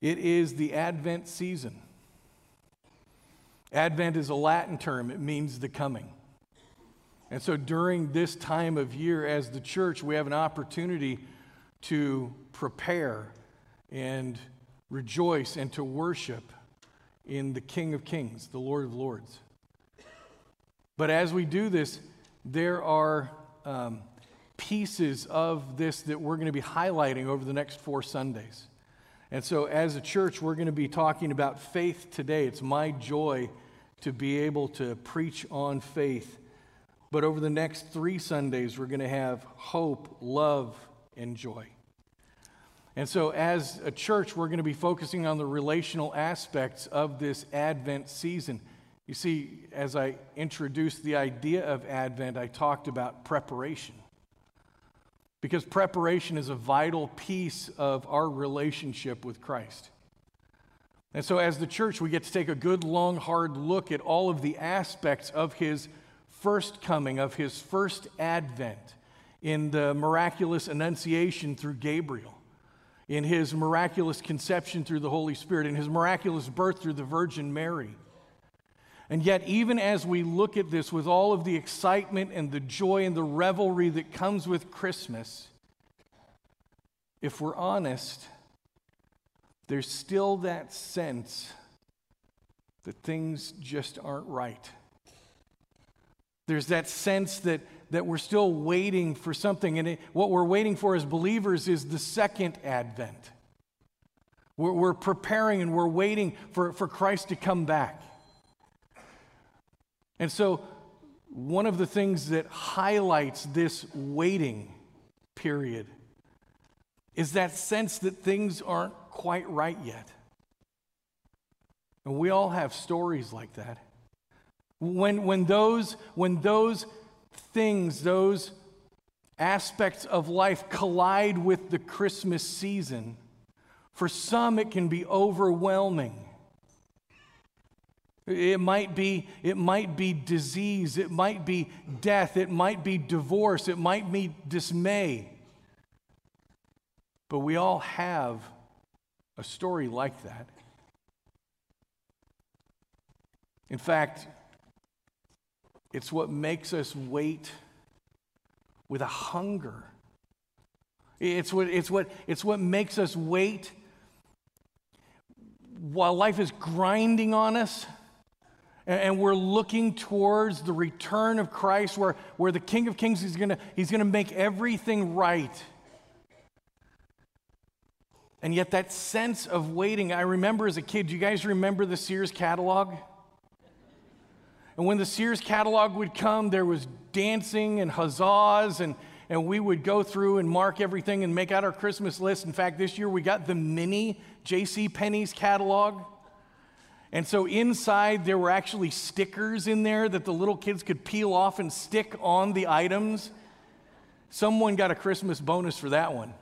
It is the Advent season. Advent is a Latin term, it means the coming. And so during this time of year, as the church, we have an opportunity to prepare and rejoice and to worship in the King of Kings, the Lord of Lords. But as we do this, there are um, pieces of this that we're going to be highlighting over the next four Sundays. And so, as a church, we're going to be talking about faith today. It's my joy to be able to preach on faith. But over the next three Sundays, we're going to have hope, love, and joy. And so, as a church, we're going to be focusing on the relational aspects of this Advent season. You see, as I introduced the idea of Advent, I talked about preparation. Because preparation is a vital piece of our relationship with Christ. And so, as the church, we get to take a good, long, hard look at all of the aspects of his first coming, of his first advent, in the miraculous annunciation through Gabriel, in his miraculous conception through the Holy Spirit, in his miraculous birth through the Virgin Mary. And yet, even as we look at this with all of the excitement and the joy and the revelry that comes with Christmas, if we're honest, there's still that sense that things just aren't right. There's that sense that, that we're still waiting for something. And it, what we're waiting for as believers is the second advent. We're, we're preparing and we're waiting for, for Christ to come back. And so, one of the things that highlights this waiting period is that sense that things aren't quite right yet. And we all have stories like that. When, when, those, when those things, those aspects of life collide with the Christmas season, for some it can be overwhelming. It might be, it might be disease, it might be death, it might be divorce, it might be dismay. But we all have a story like that. In fact, it's what makes us wait with a hunger. It's what, it's what, it's what makes us wait while life is grinding on us and we're looking towards the return of Christ, where, where the King of Kings is gonna, he's gonna make everything right. And yet, that sense of waiting, I remember as a kid, do you guys remember the Sears catalog? And when the Sears catalog would come, there was dancing and huzzas, and, and we would go through and mark everything and make out our Christmas list. In fact, this year we got the mini J.C. Penney's catalog. And so inside, there were actually stickers in there that the little kids could peel off and stick on the items. Someone got a Christmas bonus for that one.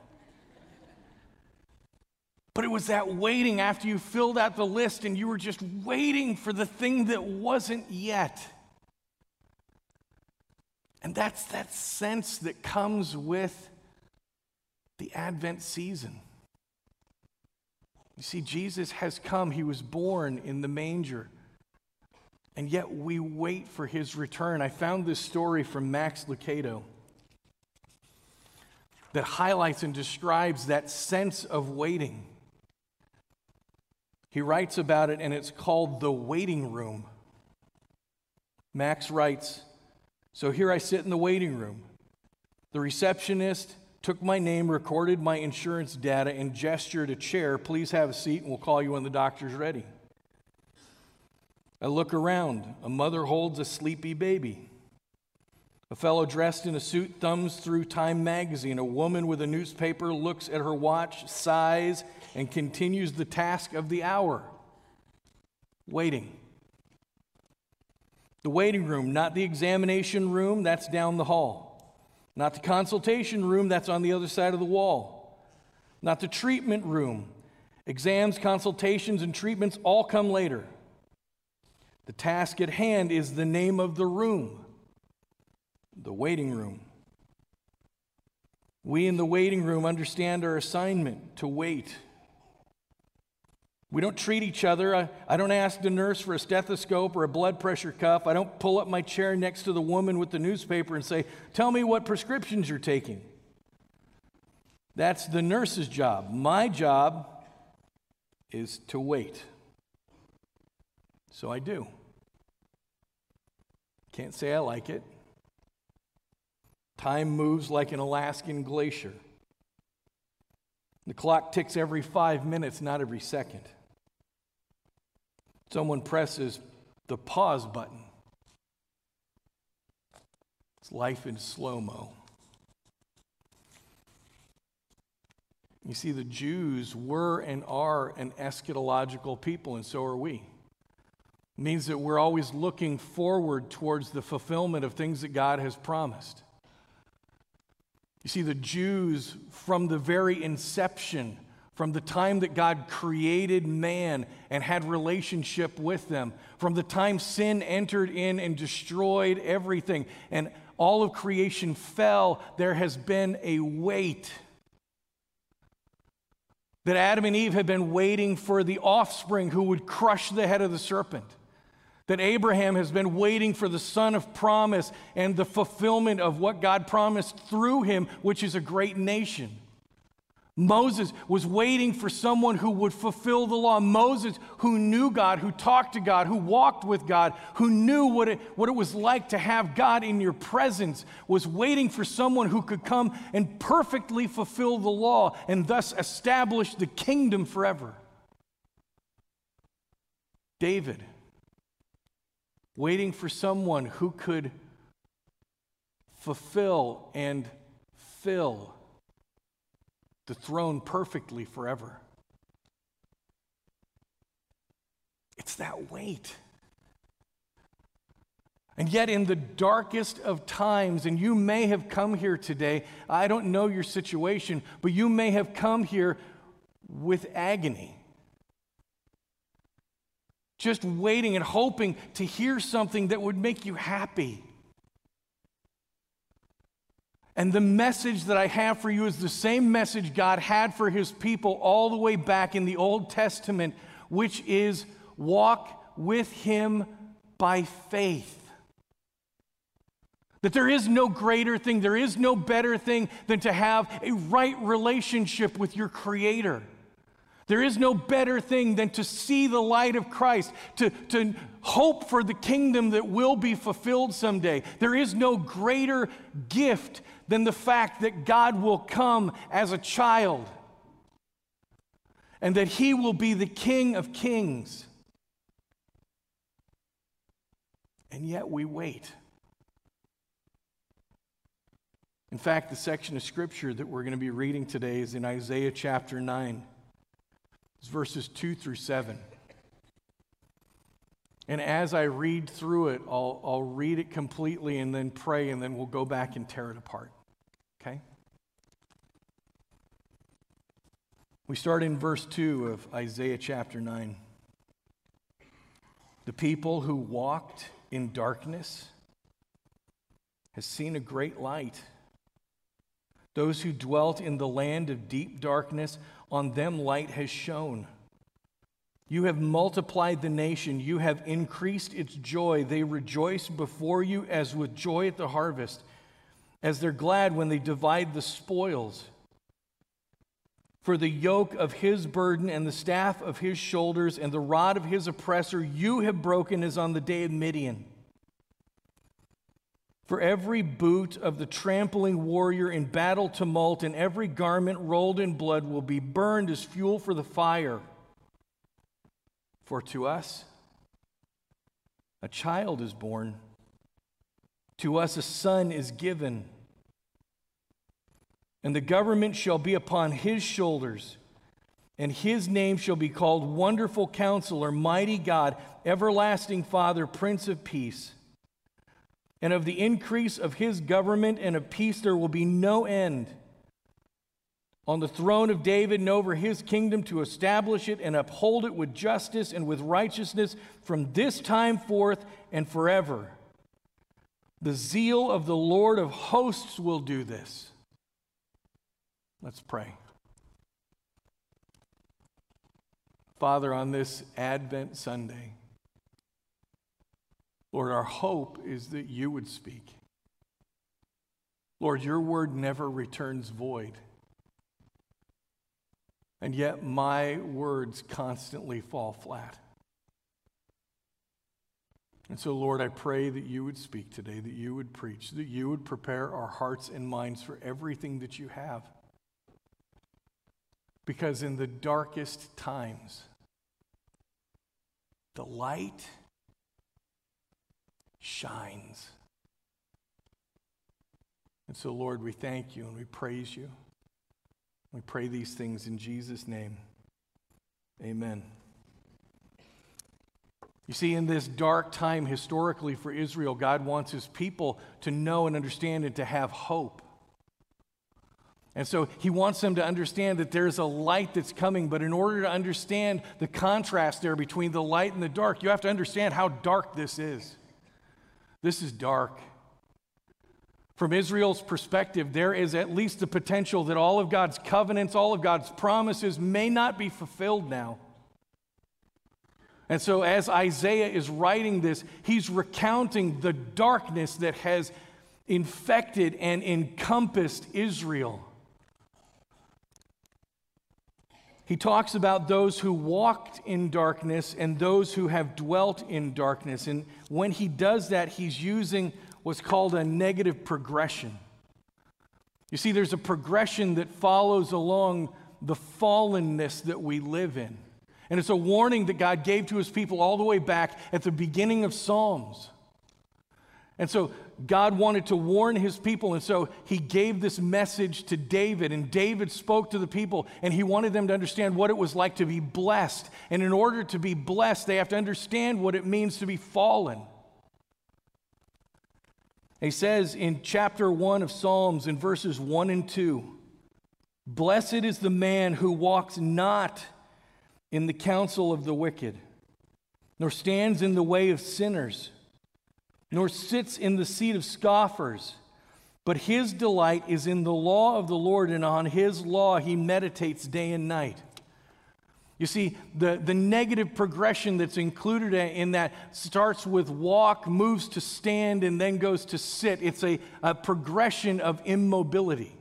But it was that waiting after you filled out the list and you were just waiting for the thing that wasn't yet. And that's that sense that comes with the Advent season. You see, Jesus has come. He was born in the manger. And yet we wait for his return. I found this story from Max Lucado that highlights and describes that sense of waiting. He writes about it, and it's called The Waiting Room. Max writes So here I sit in the waiting room. The receptionist took my name, recorded my insurance data, and gestured a chair. Please have a seat, and we'll call you when the doctor's ready. I look around. A mother holds a sleepy baby. A fellow dressed in a suit thumbs through Time magazine. A woman with a newspaper looks at her watch, sighs, and continues the task of the hour waiting. The waiting room, not the examination room, that's down the hall. Not the consultation room, that's on the other side of the wall. Not the treatment room. Exams, consultations, and treatments all come later. The task at hand is the name of the room the waiting room. We in the waiting room understand our assignment to wait. We don't treat each other. I, I don't ask the nurse for a stethoscope or a blood pressure cuff. I don't pull up my chair next to the woman with the newspaper and say, Tell me what prescriptions you're taking. That's the nurse's job. My job is to wait. So I do. Can't say I like it. Time moves like an Alaskan glacier. The clock ticks every five minutes, not every second. Someone presses the pause button. It's life in slow mo. You see, the Jews were and are an eschatological people, and so are we. It means that we're always looking forward towards the fulfillment of things that God has promised. You see, the Jews, from the very inception, from the time that God created man and had relationship with them, from the time sin entered in and destroyed everything, and all of creation fell, there has been a wait. That Adam and Eve had been waiting for the offspring who would crush the head of the serpent that Abraham has been waiting for the son of promise and the fulfillment of what God promised through him, which is a great nation. Moses was waiting for someone who would fulfill the law. Moses, who knew God, who talked to God, who walked with God, who knew what it, what it was like to have God in your presence, was waiting for someone who could come and perfectly fulfill the law and thus establish the kingdom forever. David waiting for someone who could fulfill and fill the throne perfectly forever. It's that wait. And yet, in the darkest of times, and you may have come here today, I don't know your situation, but you may have come here with agony just waiting and hoping to hear something that would make you happy. And the message that I have for you is the same message God had for his people all the way back in the Old Testament, which is walk with him by faith. That there is no greater thing, there is no better thing than to have a right relationship with your Creator. There is no better thing than to see the light of Christ, to, to hope for the kingdom that will be fulfilled someday. There is no greater gift than the fact that God will come as a child and that he will be the King of kings. And yet we wait. In fact, the section of scripture that we're going to be reading today is in Isaiah chapter 9. It's verses 2 through 7. And as I read through it, I'll, I'll read it completely and then pray, and then we'll go back and tear it apart. Okay? We start in verse 2 of Isaiah chapter 9. The people who walked in darkness has seen a great light. Those who dwelt in the land of deep darkness, on them light has shone. You have multiplied the nation, you have increased its joy. They rejoice before you as with joy at the harvest, as they're glad when they divide the spoils. For the yoke of his burden and the staff of his shoulders and the rod of his oppressor you have broken as on the day of Midian. For every boot of the trampling warrior in battle tumult and every garment rolled in blood will be burned as fuel for the fire. For to us a child is born, to us a son is given, and the government shall be upon his shoulders, and his name shall be called Wonderful Counselor, Mighty God, Everlasting Father, Prince of Peace. And of the increase of his government and of peace there will be no end. On the throne of David and over his kingdom to establish it and uphold it with justice and with righteousness from this time forth and forever. The zeal of the Lord of hosts will do this. Let's pray. Father, on this Advent Sunday, Lord, our hope is that you would speak. Lord, your word never returns void. And yet my words constantly fall flat. And so, Lord, I pray that you would speak today, that you would preach, that you would prepare our hearts and minds for everything that you have. Because in the darkest times, the light shines. And so, Lord, we thank you and we praise you. We pray these things in Jesus' name. Amen. You see, in this dark time historically for Israel, God wants his people to know and understand and to have hope. And so he wants them to understand that there's a light that's coming, but in order to understand the contrast there between the light and the dark, you have to understand how dark this is. This is dark. From Israel's perspective, there is at least the potential that all of God's covenants, all of God's promises may not be fulfilled now. And so, as Isaiah is writing this, he's recounting the darkness that has infected and encompassed Israel. He talks about those who walked in darkness and those who have dwelt in darkness. And when he does that, he's using what's called a negative progression. You see, there's a progression that follows along the fallenness that we live in. And it's a warning that God gave to his people all the way back at the beginning of Psalms. And so God wanted to warn his people, and so he gave this message to David, and David spoke to the people, and he wanted them to understand what it was like to be blessed. And in order to be blessed, they have to understand what it means to be fallen. He says in chapter 1 of Psalms, in verses 1 and 2, Blessed is the man who walks not in the counsel of the wicked, nor stands in the way of sinners, nor sits in the seat of scoffers. But his delight is in the law of the Lord, and on his law he meditates day and night. You see, the, the negative progression that's included in that starts with walk, moves to stand, and then goes to sit. It's a, a progression of immobility.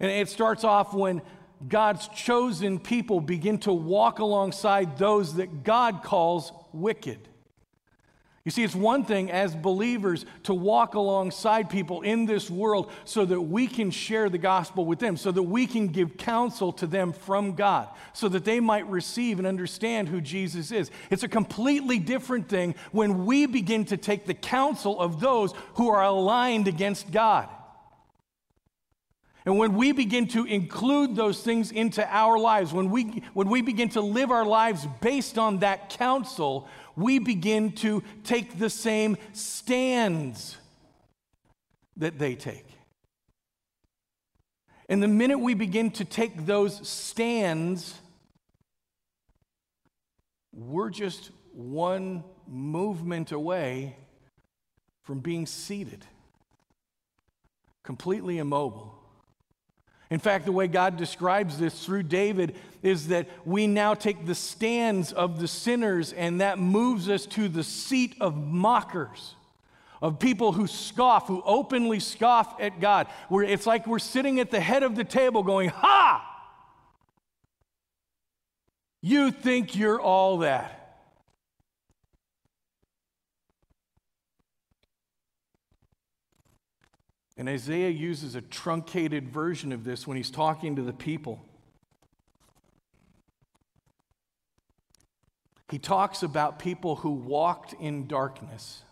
And it starts off when God's chosen people begin to walk alongside those that God calls wicked. You see, it's one thing as believers to walk alongside people in this world so that we can share the gospel with them, so that we can give counsel to them from God, so that they might receive and understand who Jesus is. It's a completely different thing when we begin to take the counsel of those who are aligned against God. And when we begin to include those things into our lives, when we, when we begin to live our lives based on that counsel, we begin to take the same stands that they take. And the minute we begin to take those stands, we're just one movement away from being seated, completely immobile. In fact, the way God describes this through David is that we now take the stands of the sinners, and that moves us to the seat of mockers, of people who scoff, who openly scoff at God. Where it's like we're sitting at the head of the table going, Ha! You think you're all that. And Isaiah uses a truncated version of this when he's talking to the people. He talks about people who walked in darkness.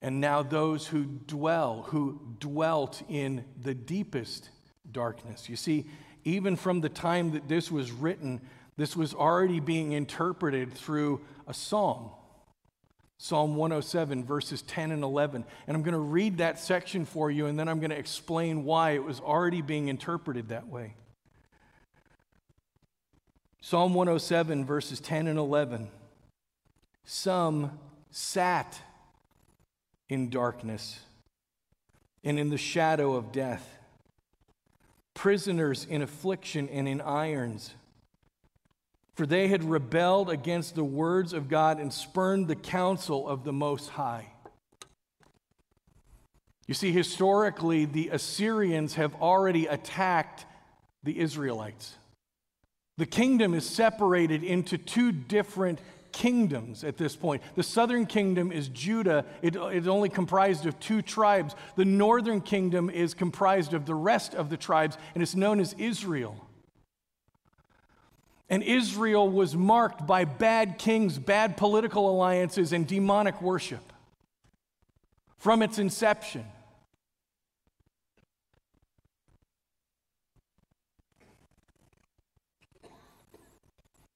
And now those who dwell, who dwelt in the deepest darkness. You see, even from the time that this was written, this was already being interpreted through a psalm. Psalm 107, verses 10 and 11. And I'm going to read that section for you, and then I'm going to explain why it was already being interpreted that way. Psalm 107, verses 10 and 11. Some sat in darkness and in the shadow of death. prisoners in affliction and in irons. For they had rebelled against the words of God and spurned the counsel of the Most High. You see, historically, the Assyrians have already attacked the Israelites. The kingdom is separated into two different kingdoms at this point. The southern kingdom is Judah, it is only comprised of two tribes. The northern kingdom is comprised of the rest of the tribes, and it's known as Israel. And Israel was marked by bad kings, bad political alliances, and demonic worship from its inception.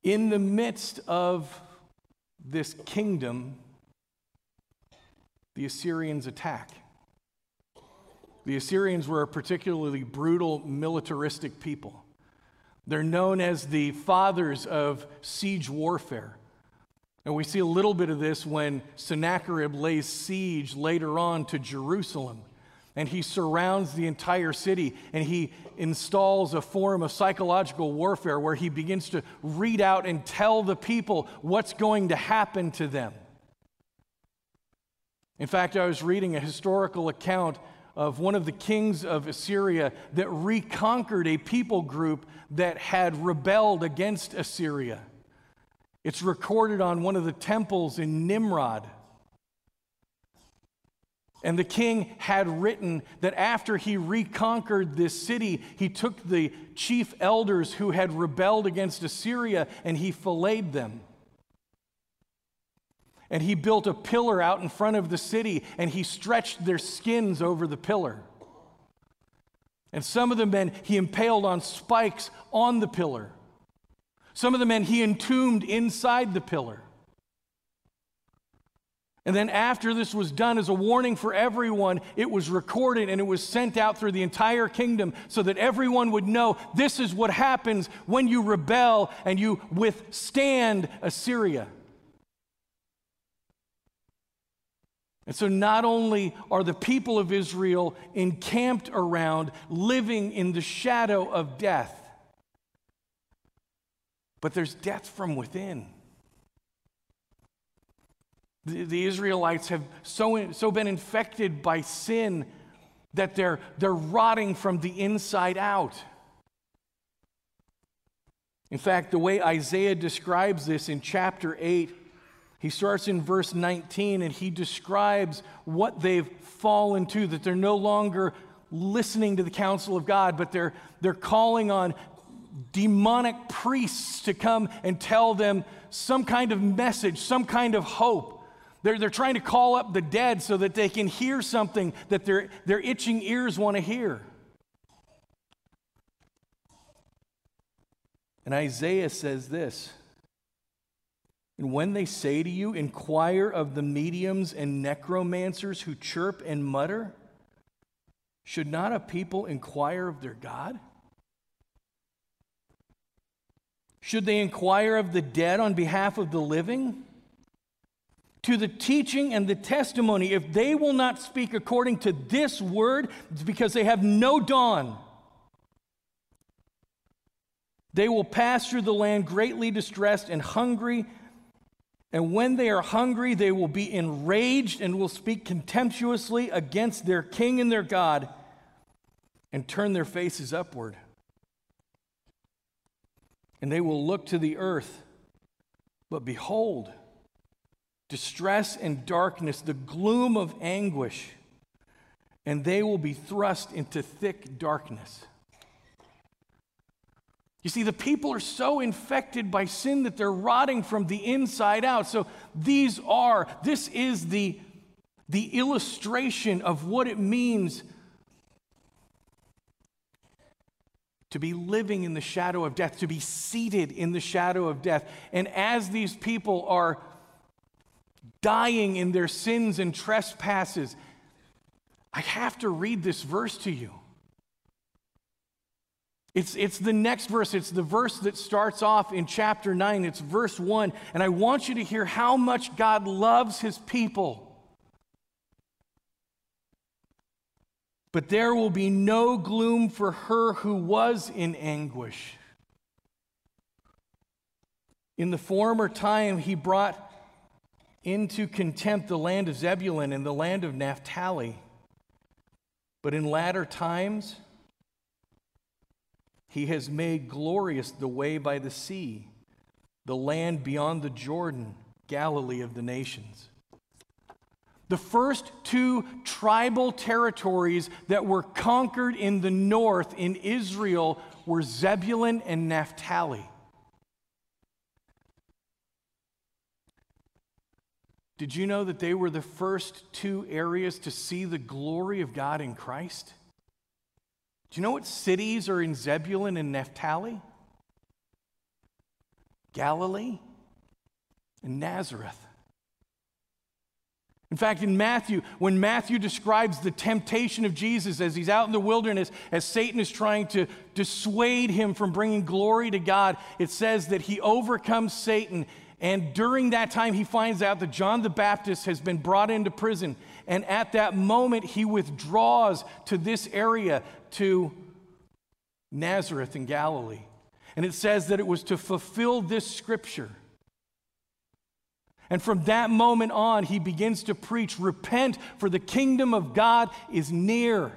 In the midst of this kingdom, the Assyrians attack. The Assyrians were a particularly brutal, militaristic people. They're known as the fathers of siege warfare. And we see a little bit of this when Sennacherib lays siege later on to Jerusalem. And he surrounds the entire city and he installs a form of psychological warfare where he begins to read out and tell the people what's going to happen to them. In fact, I was reading a historical account of one of the kings of Assyria that reconquered a people group that had rebelled against Assyria. It's recorded on one of the temples in Nimrod. And the king had written that after he reconquered this city, he took the chief elders who had rebelled against Assyria and he filleted them. And he built a pillar out in front of the city and he stretched their skins over the pillar. And some of the men he impaled on spikes on the pillar. Some of the men he entombed inside the pillar. And then, after this was done, as a warning for everyone, it was recorded and it was sent out through the entire kingdom so that everyone would know this is what happens when you rebel and you withstand Assyria. And so, not only are the people of Israel encamped around, living in the shadow of death, but there's death from within. The, the Israelites have so, so been infected by sin that they're, they're rotting from the inside out. In fact, the way Isaiah describes this in chapter 8 he starts in verse 19 and he describes what they've fallen to, that they're no longer listening to the counsel of God, but they're, they're calling on demonic priests to come and tell them some kind of message, some kind of hope. They're, they're trying to call up the dead so that they can hear something that their, their itching ears want to hear. And Isaiah says this and when they say to you, inquire of the mediums and necromancers who chirp and mutter, should not a people inquire of their God? Should they inquire of the dead on behalf of the living? To the teaching and the testimony, if they will not speak according to this word, it's because they have no dawn. They will pass through the land greatly distressed and hungry and when they are hungry, they will be enraged and will speak contemptuously against their king and their God and turn their faces upward. And they will look to the earth, but behold, distress and darkness, the gloom of anguish, and they will be thrust into thick darkness. You see, the people are so infected by sin that they're rotting from the inside out. So these are, this is the, the illustration of what it means to be living in the shadow of death, to be seated in the shadow of death. And as these people are dying in their sins and trespasses, I have to read this verse to you. It's, it's the next verse. It's the verse that starts off in chapter 9. It's verse 1. And I want you to hear how much God loves his people. but there will be no gloom for her who was in anguish. In the former time, he brought into contempt the land of Zebulun and the land of Naphtali. But in latter times, he has made glorious the way by the sea, the land beyond the Jordan, Galilee of the nations. The first two tribal territories that were conquered in the north in Israel were Zebulun and Naphtali. Did you know that they were the first two areas to see the glory of God in Christ? Do you know what cities are in Zebulun and Naphtali? Galilee and Nazareth. In fact, in Matthew, when Matthew describes the temptation of Jesus as he's out in the wilderness, as Satan is trying to dissuade him from bringing glory to God, it says that he overcomes Satan and during that time, he finds out that John the Baptist has been brought into prison. And at that moment, he withdraws to this area, to Nazareth in Galilee. And it says that it was to fulfill this scripture. And from that moment on, he begins to preach Repent, for the kingdom of God is near.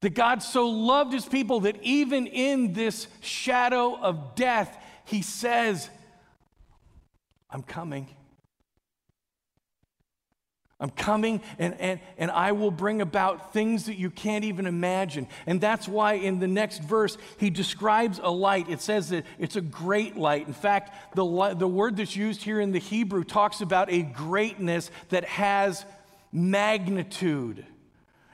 That God so loved his people that even in this shadow of death, he says, I'm coming. I'm coming and, and, and I will bring about things that you can't even imagine. And that's why in the next verse, he describes a light. It says that it's a great light. In fact, the, the word that's used here in the Hebrew talks about a greatness that has magnitude.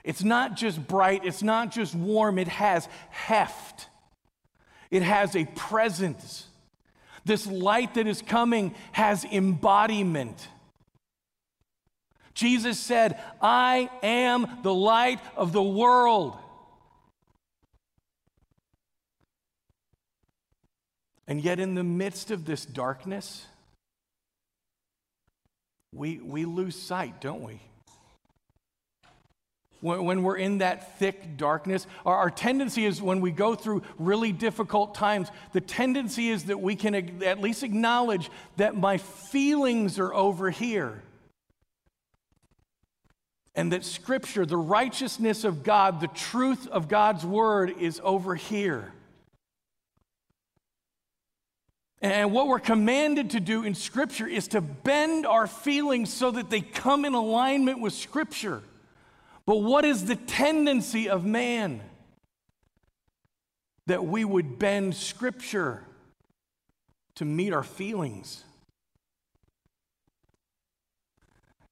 It's not just bright, it's not just warm, it has heft, it has a presence. This light that is coming has embodiment. Jesus said, I am the light of the world. And yet, in the midst of this darkness, we, we lose sight, don't we? When, we're in that thick darkness, our tendency is when we go through really difficult times, the tendency is that we can at least acknowledge that my feelings are over here. And that Scripture, the righteousness of God, the truth of God's Word is over here. And what we're commanded to do in Scripture is to bend our feelings so that they come in alignment with Scripture. But what is the tendency of man? That we would bend Scripture to meet our feelings.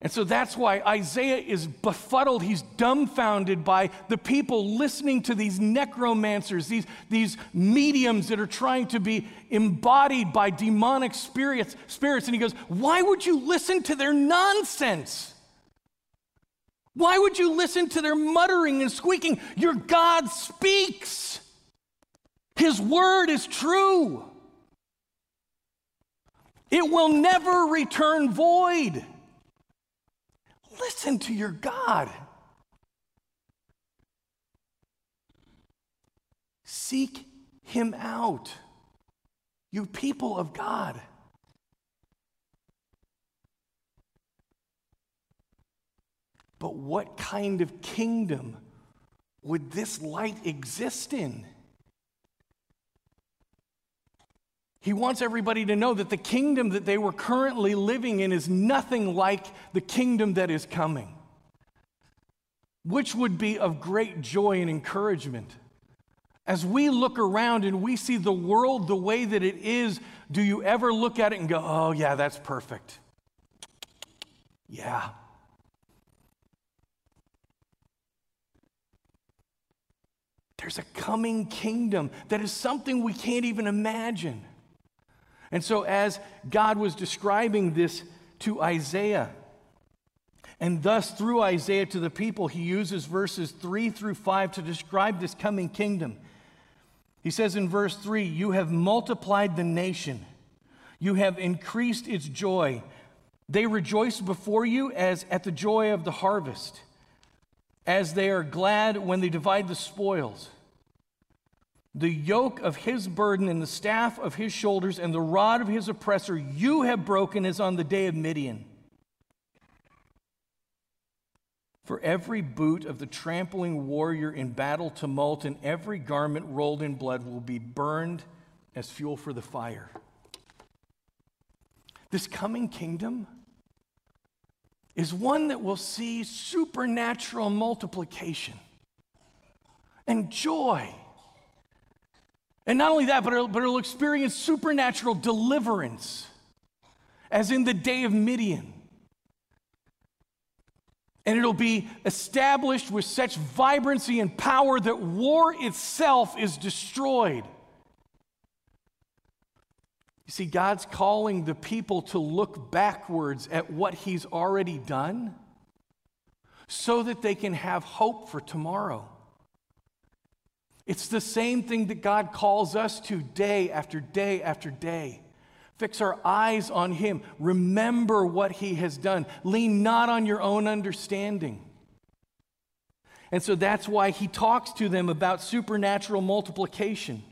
And so that's why Isaiah is befuddled. He's dumbfounded by the people listening to these necromancers, these, these mediums that are trying to be embodied by demonic spirits, spirits. And he goes, Why would you listen to their nonsense? Why would you listen to their muttering and squeaking? Your God speaks, His word is true. It will never return void. Listen to your God. Seek Him out, you people of God. But what kind of kingdom would this light exist in? He wants everybody to know that the kingdom that they were currently living in is nothing like the kingdom that is coming, which would be of great joy and encouragement. As we look around and we see the world the way that it is, do you ever look at it and go, oh, yeah, that's perfect? Yeah, There's a coming kingdom that is something we can't even imagine. And so, as God was describing this to Isaiah, and thus through Isaiah to the people, he uses verses 3 through 5 to describe this coming kingdom. He says in verse 3 You have multiplied the nation, you have increased its joy. They rejoice before you as at the joy of the harvest, as they are glad when they divide the spoils. The yoke of his burden and the staff of his shoulders and the rod of his oppressor you have broken as on the day of Midian. For every boot of the trampling warrior in battle tumult and every garment rolled in blood will be burned as fuel for the fire. This coming kingdom is one that will see supernatural multiplication and joy. And not only that, but it'll, but it'll experience supernatural deliverance, as in the day of Midian. And it'll be established with such vibrancy and power that war itself is destroyed. You see, God's calling the people to look backwards at what He's already done so that they can have hope for tomorrow. It's the same thing that God calls us to day after day after day. Fix our eyes on Him. Remember what He has done. Lean not on your own understanding. And so that's why He talks to them about supernatural multiplication.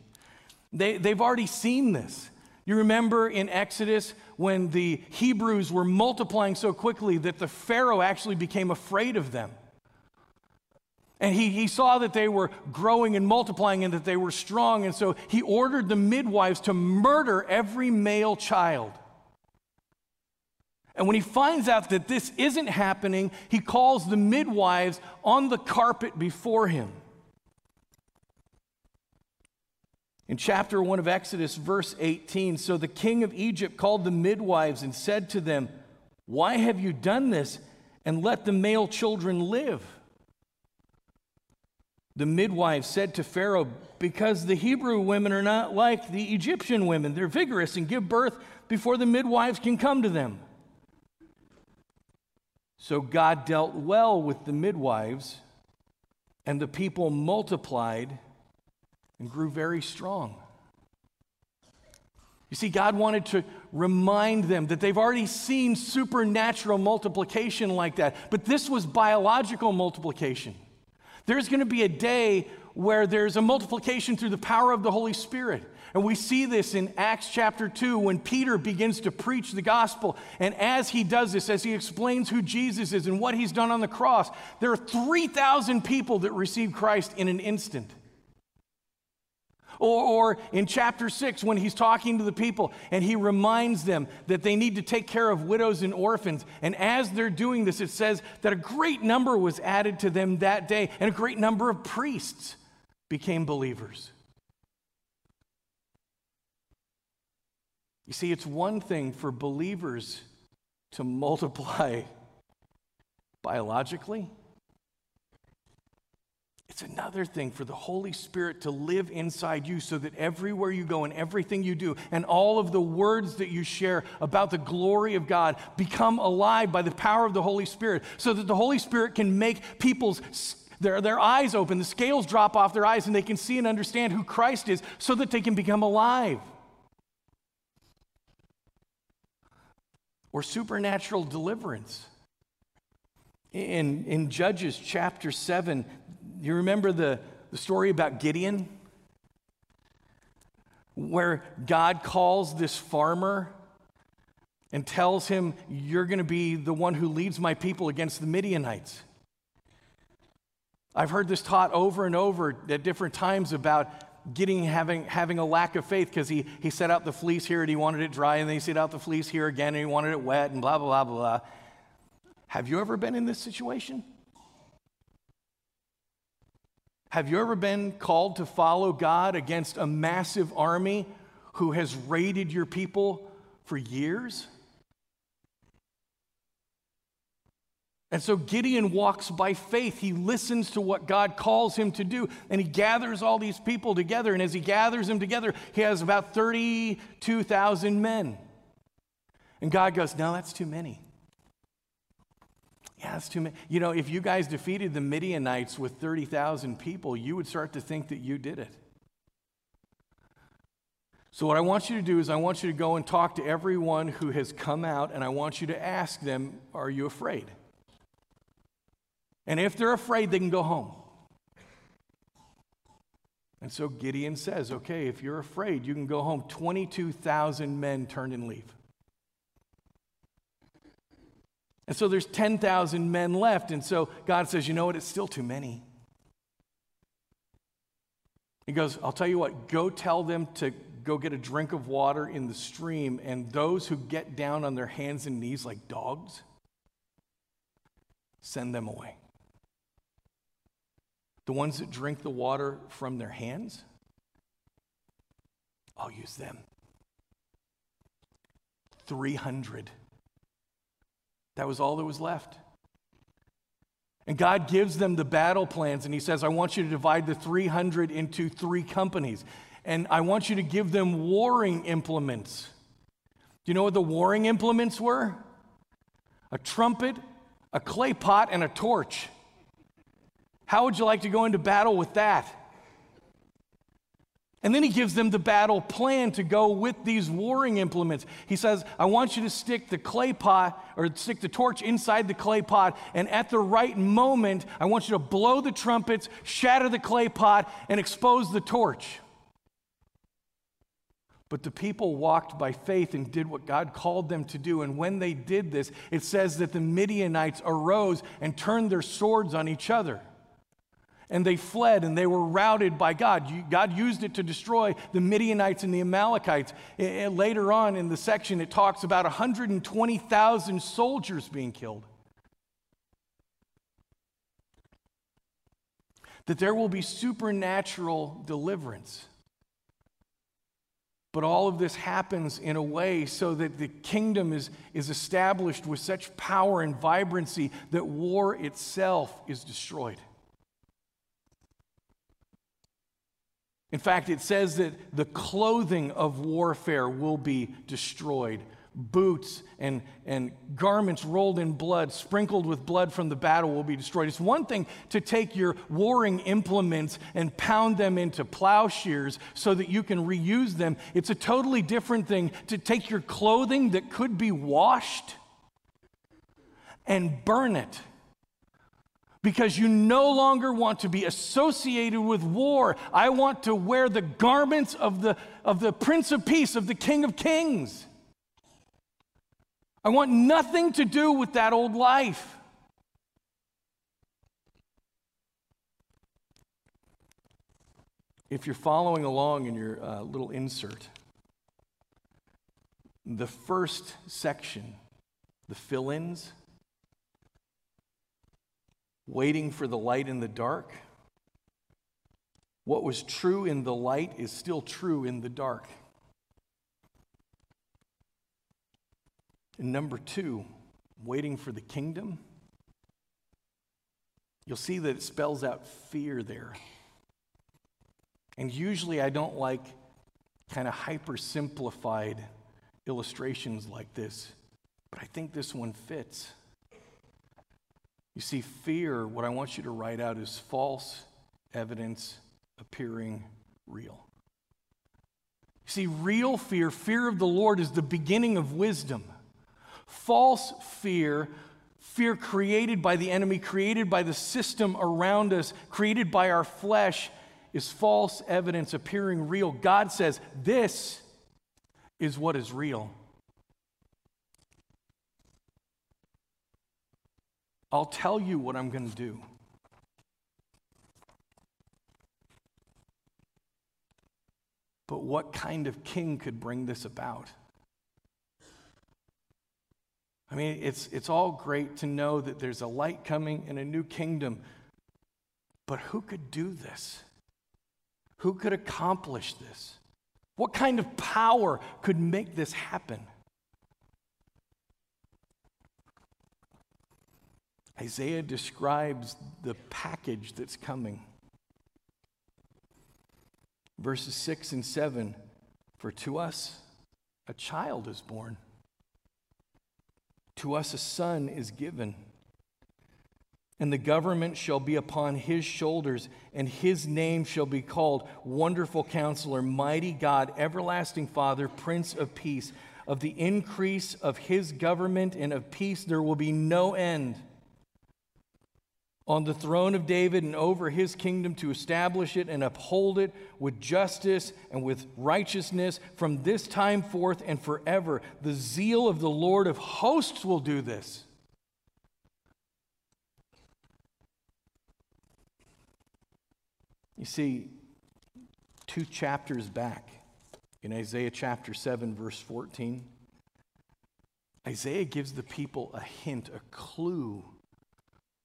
They, they've already seen this. You remember in Exodus when the Hebrews were multiplying so quickly that the Pharaoh actually became afraid of them. And he, he saw that they were growing and multiplying and that they were strong. And so he ordered the midwives to murder every male child. And when he finds out that this isn't happening, he calls the midwives on the carpet before him. In chapter 1 of Exodus, verse 18, so the king of Egypt called the midwives and said to them, Why have you done this and let the male children live? The midwives said to Pharaoh, Because the Hebrew women are not like the Egyptian women. They're vigorous and give birth before the midwives can come to them. So God dealt well with the midwives, and the people multiplied and grew very strong. You see, God wanted to remind them that they've already seen supernatural multiplication like that, but this was biological multiplication. There's going to be a day where there's a multiplication through the power of the Holy Spirit. And we see this in Acts chapter 2 when Peter begins to preach the gospel. And as he does this, as he explains who Jesus is and what he's done on the cross, there are 3,000 people that receive Christ in an instant. Or, or, in chapter 6, when he's talking to the people and he reminds them that they need to take care of widows and orphans. And as they're doing this, it says that a great number was added to them that day, and a great number of priests became believers. You see, it's one thing for believers to multiply biologically. It's another thing for the Holy Spirit to live inside you so that everywhere you go and everything you do and all of the words that you share about the glory of God become alive by the power of the Holy Spirit so that the Holy Spirit can make people's their, their eyes open, the scales drop off their eyes, and they can see and understand who Christ is so that they can become alive. Or supernatural deliverance. In, in Judges chapter 7, you remember the, the story about Gideon? Where God calls this farmer and tells him, You're going to be the one who leads my people against the Midianites. I've heard this taught over and over at different times about getting having having a lack of faith because he he set out the fleece here and he wanted it dry and then he set out the fleece here again and he wanted it wet and blah blah blah blah. Have you ever been in this situation? Have you ever been called to follow God against a massive army who has raided your people for years? And so Gideon walks by faith. He listens to what God calls him to do, and he gathers all these people together. And as he gathers them together, he has about 32,000 men. And God goes, No, that's too many. Yeah, that's too many. You know, if you guys defeated the Midianites with 30,000 people, you would start to think that you did it. So, what I want you to do is, I want you to go and talk to everyone who has come out, and I want you to ask them, Are you afraid? And if they're afraid, they can go home. And so Gideon says, Okay, if you're afraid, you can go home. 22,000 men turn and leave. And so there's 10,000 men left. And so God says, You know what? It's still too many. He goes, I'll tell you what, go tell them to go get a drink of water in the stream, and those who get down on their hands and knees like dogs, send them away. The ones that drink the water from their hands, I'll use them. 300. That was all that was left. And God gives them the battle plans, and He says, I want you to divide the 300 into three companies, and I want you to give them warring implements. Do you know what the warring implements were? A trumpet, a clay pot, and a torch. How would you like to go into battle with that? And then he gives them the battle plan to go with these warring implements. He says, I want you to stick the clay pot or stick the torch inside the clay pot, and at the right moment, I want you to blow the trumpets, shatter the clay pot, and expose the torch. But the people walked by faith and did what God called them to do. And when they did this, it says that the Midianites arose and turned their swords on each other and they fled and they were routed by God. God used it to destroy the Midianites and the Amalekites. And later on in the section, it talks about 120,000 soldiers being killed. That there will be supernatural deliverance. But all of this happens in a way so that the kingdom is, is established with such power and vibrancy that war itself is destroyed. In fact, it says that the clothing of warfare will be destroyed. Boots and, and garments rolled in blood, sprinkled with blood from the battle, will be destroyed. It's one thing to take your warring implements and pound them into plowshares so that you can reuse them. It's a totally different thing to take your clothing that could be washed and burn it because you no longer want to be associated with war. I want to wear the garments of the, of the Prince of Peace, of the King of Kings. I want nothing to do with that old life. If you're following along in your uh, little insert, the first section, the fill ins, waiting for the light in the dark. What was true in the light is still true in the dark. And number two, waiting for the kingdom. You'll see that it spells out fear there. And usually I don't like kind of hyper simplified illustrations like this, but I think this one fits. You see, fear, what I want you to write out is false evidence appearing real. You see, real fear, fear of the Lord, is the beginning of wisdom. False fear, fear created by the enemy, created by the system around us, created by our flesh, is false evidence appearing real. God says, This is what is real. I'll tell you what I'm going to do. But what kind of king could bring this about? I mean, it's, it's all great to know that there's a light coming and a new kingdom, but who could do this? Who could accomplish this? What kind of power could make this happen? Isaiah describes the package that's coming. Verses 6 and 7 For to us a child is born, to us a son is given, and the government shall be upon his shoulders, and his name shall be called Wonderful Counselor, Mighty God, Everlasting Father, Prince of Peace. Of the increase of his government and of peace there will be no end. On the throne of David and over his kingdom to establish it and uphold it with justice and with righteousness from this time forth and forever. The zeal of the Lord of hosts will do this. You see, two chapters back in Isaiah chapter 7, verse 14, Isaiah gives the people a hint, a clue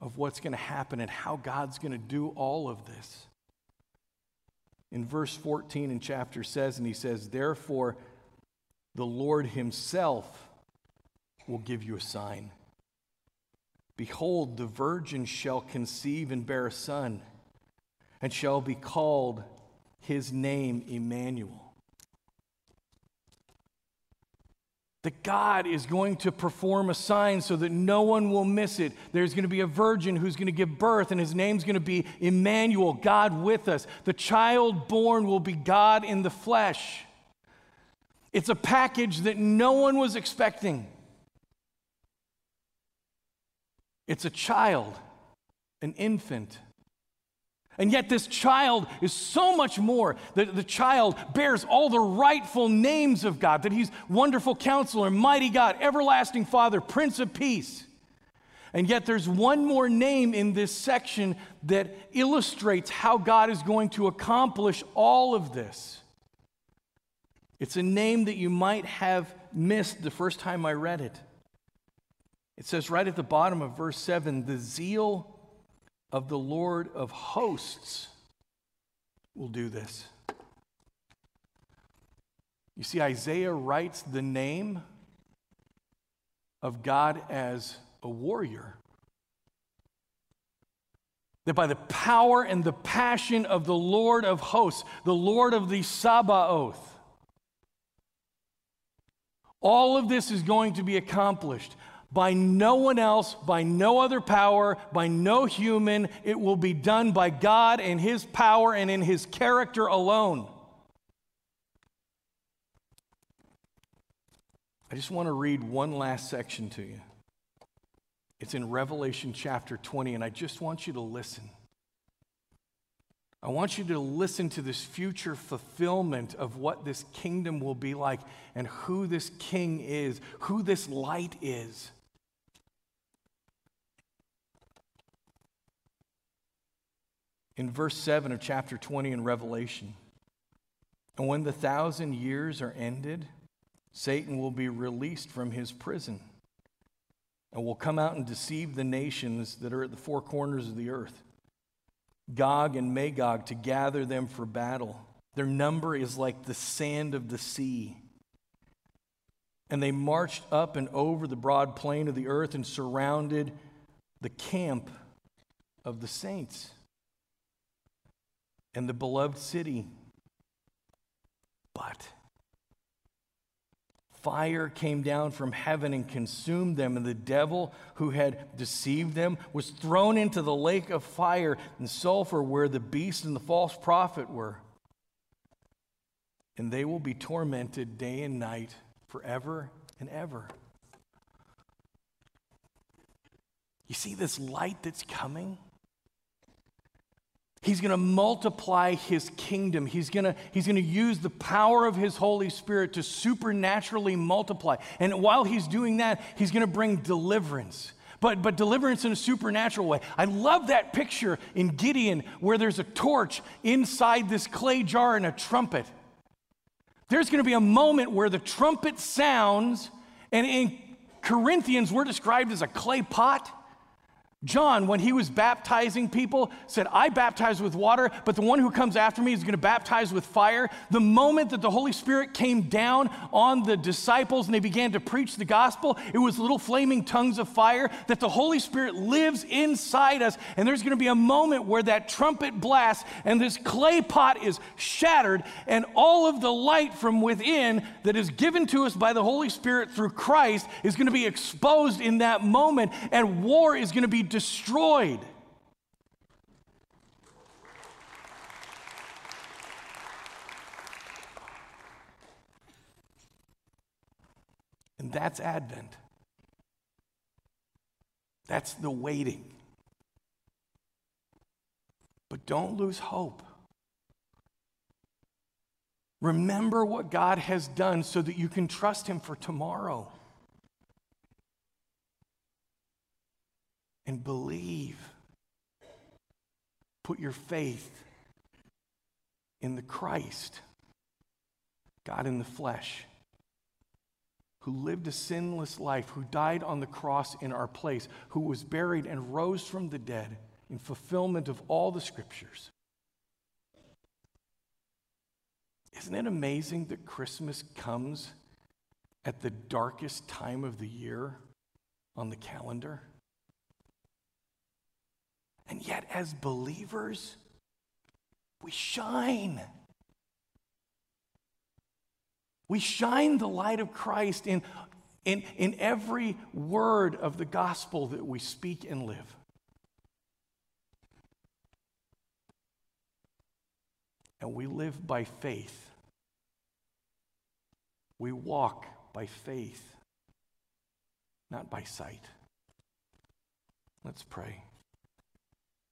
of what's going to happen and how God's going to do all of this. In verse 14 in chapter says, and he says, Therefore, the Lord himself will give you a sign. Behold, the virgin shall conceive and bear a son and shall be called his name Emmanuel. That God is going to perform a sign so that no one will miss it. There's going to be a virgin who's going to give birth, and his name's going to be Emmanuel, God with us. The child born will be God in the flesh. It's a package that no one was expecting. It's a child, an infant and yet, this child is so much more. The, the child bears all the rightful names of God that he's wonderful counselor, mighty God, everlasting Father, Prince of Peace. And yet, there's one more name in this section that illustrates how God is going to accomplish all of this. It's a name that you might have missed the first time I read it. It says right at the bottom of verse 7 the zeal of the Lord of hosts will do this. You see, Isaiah writes the name of God as a warrior. That by the power and the passion of the Lord of hosts, the Lord of the Sabaoth, all of this is going to be accomplished by no one else, by no other power, by no human. It will be done by God and His power and in His character alone. I just want to read one last section to you. It's in Revelation chapter 20, and I just want you to listen. I want you to listen to this future fulfillment of what this kingdom will be like and who this king is, who this light is. In verse 7 of chapter 20 in Revelation. And when the thousand years are ended, Satan will be released from his prison and will come out and deceive the nations that are at the four corners of the earth, Gog and Magog, to gather them for battle. Their number is like the sand of the sea. And they marched up and over the broad plain of the earth and surrounded the camp of the saints and the beloved city. But fire came down from heaven and consumed them, and the devil who had deceived them was thrown into the lake of fire and sulfur where the beast and the false prophet were. And they will be tormented day and night forever and ever. You see this light that's coming? He's going to multiply his kingdom. He's going to, he's going to use the power of his Holy Spirit to supernaturally multiply. And while he's doing that, he's going to bring deliverance. But, but deliverance in a supernatural way. I love that picture in Gideon where there's a torch inside this clay jar and a trumpet. There's going to be a moment where the trumpet sounds, and in Corinthians, we're described as a clay pot. John, when he was baptizing people, said, I baptize with water, but the one who comes after me is going to baptize with fire. The moment that the Holy Spirit came down on the disciples and they began to preach the gospel, it was little flaming tongues of fire that the Holy Spirit lives inside us. And there's going to be a moment where that trumpet blasts and this clay pot is shattered, and all of the light from within that is given to us by the Holy Spirit through Christ is going to be exposed in that moment, and war is going to be destroyed. And that's Advent. That's the waiting. But don't lose hope. Remember what God has done so that you can trust Him for tomorrow. And believe. Put your faith in the Christ, God in the flesh, who lived a sinless life, who died on the cross in our place, who was buried and rose from the dead in fulfillment of all the scriptures. Isn't it amazing that Christmas comes at the darkest time of the year on the calendar? And yet, as believers, we shine. We shine the light of Christ in, in, in every word of the gospel that we speak and live. And we live by faith. We walk by faith, not by sight. Let's pray.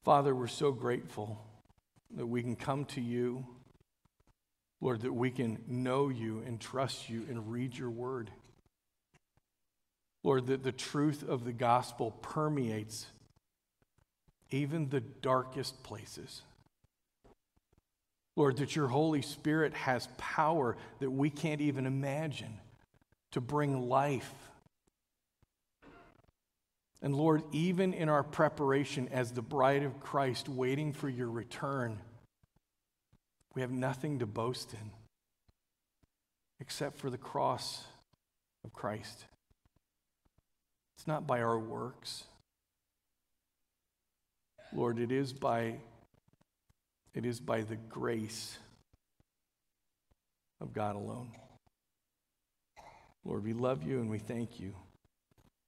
Father, we're so grateful that we can come to you. Lord, that we can know you and trust you and read your word. Lord, that the truth of the gospel permeates even the darkest places. Lord, that your Holy Spirit has power that we can't even imagine to bring life. And Lord, even in our preparation as the bride of Christ, waiting for your return, we have nothing to boast in except for the cross of Christ. It's not by our works. Lord, it is by it is by the grace of God alone. Lord, we love you and we thank you.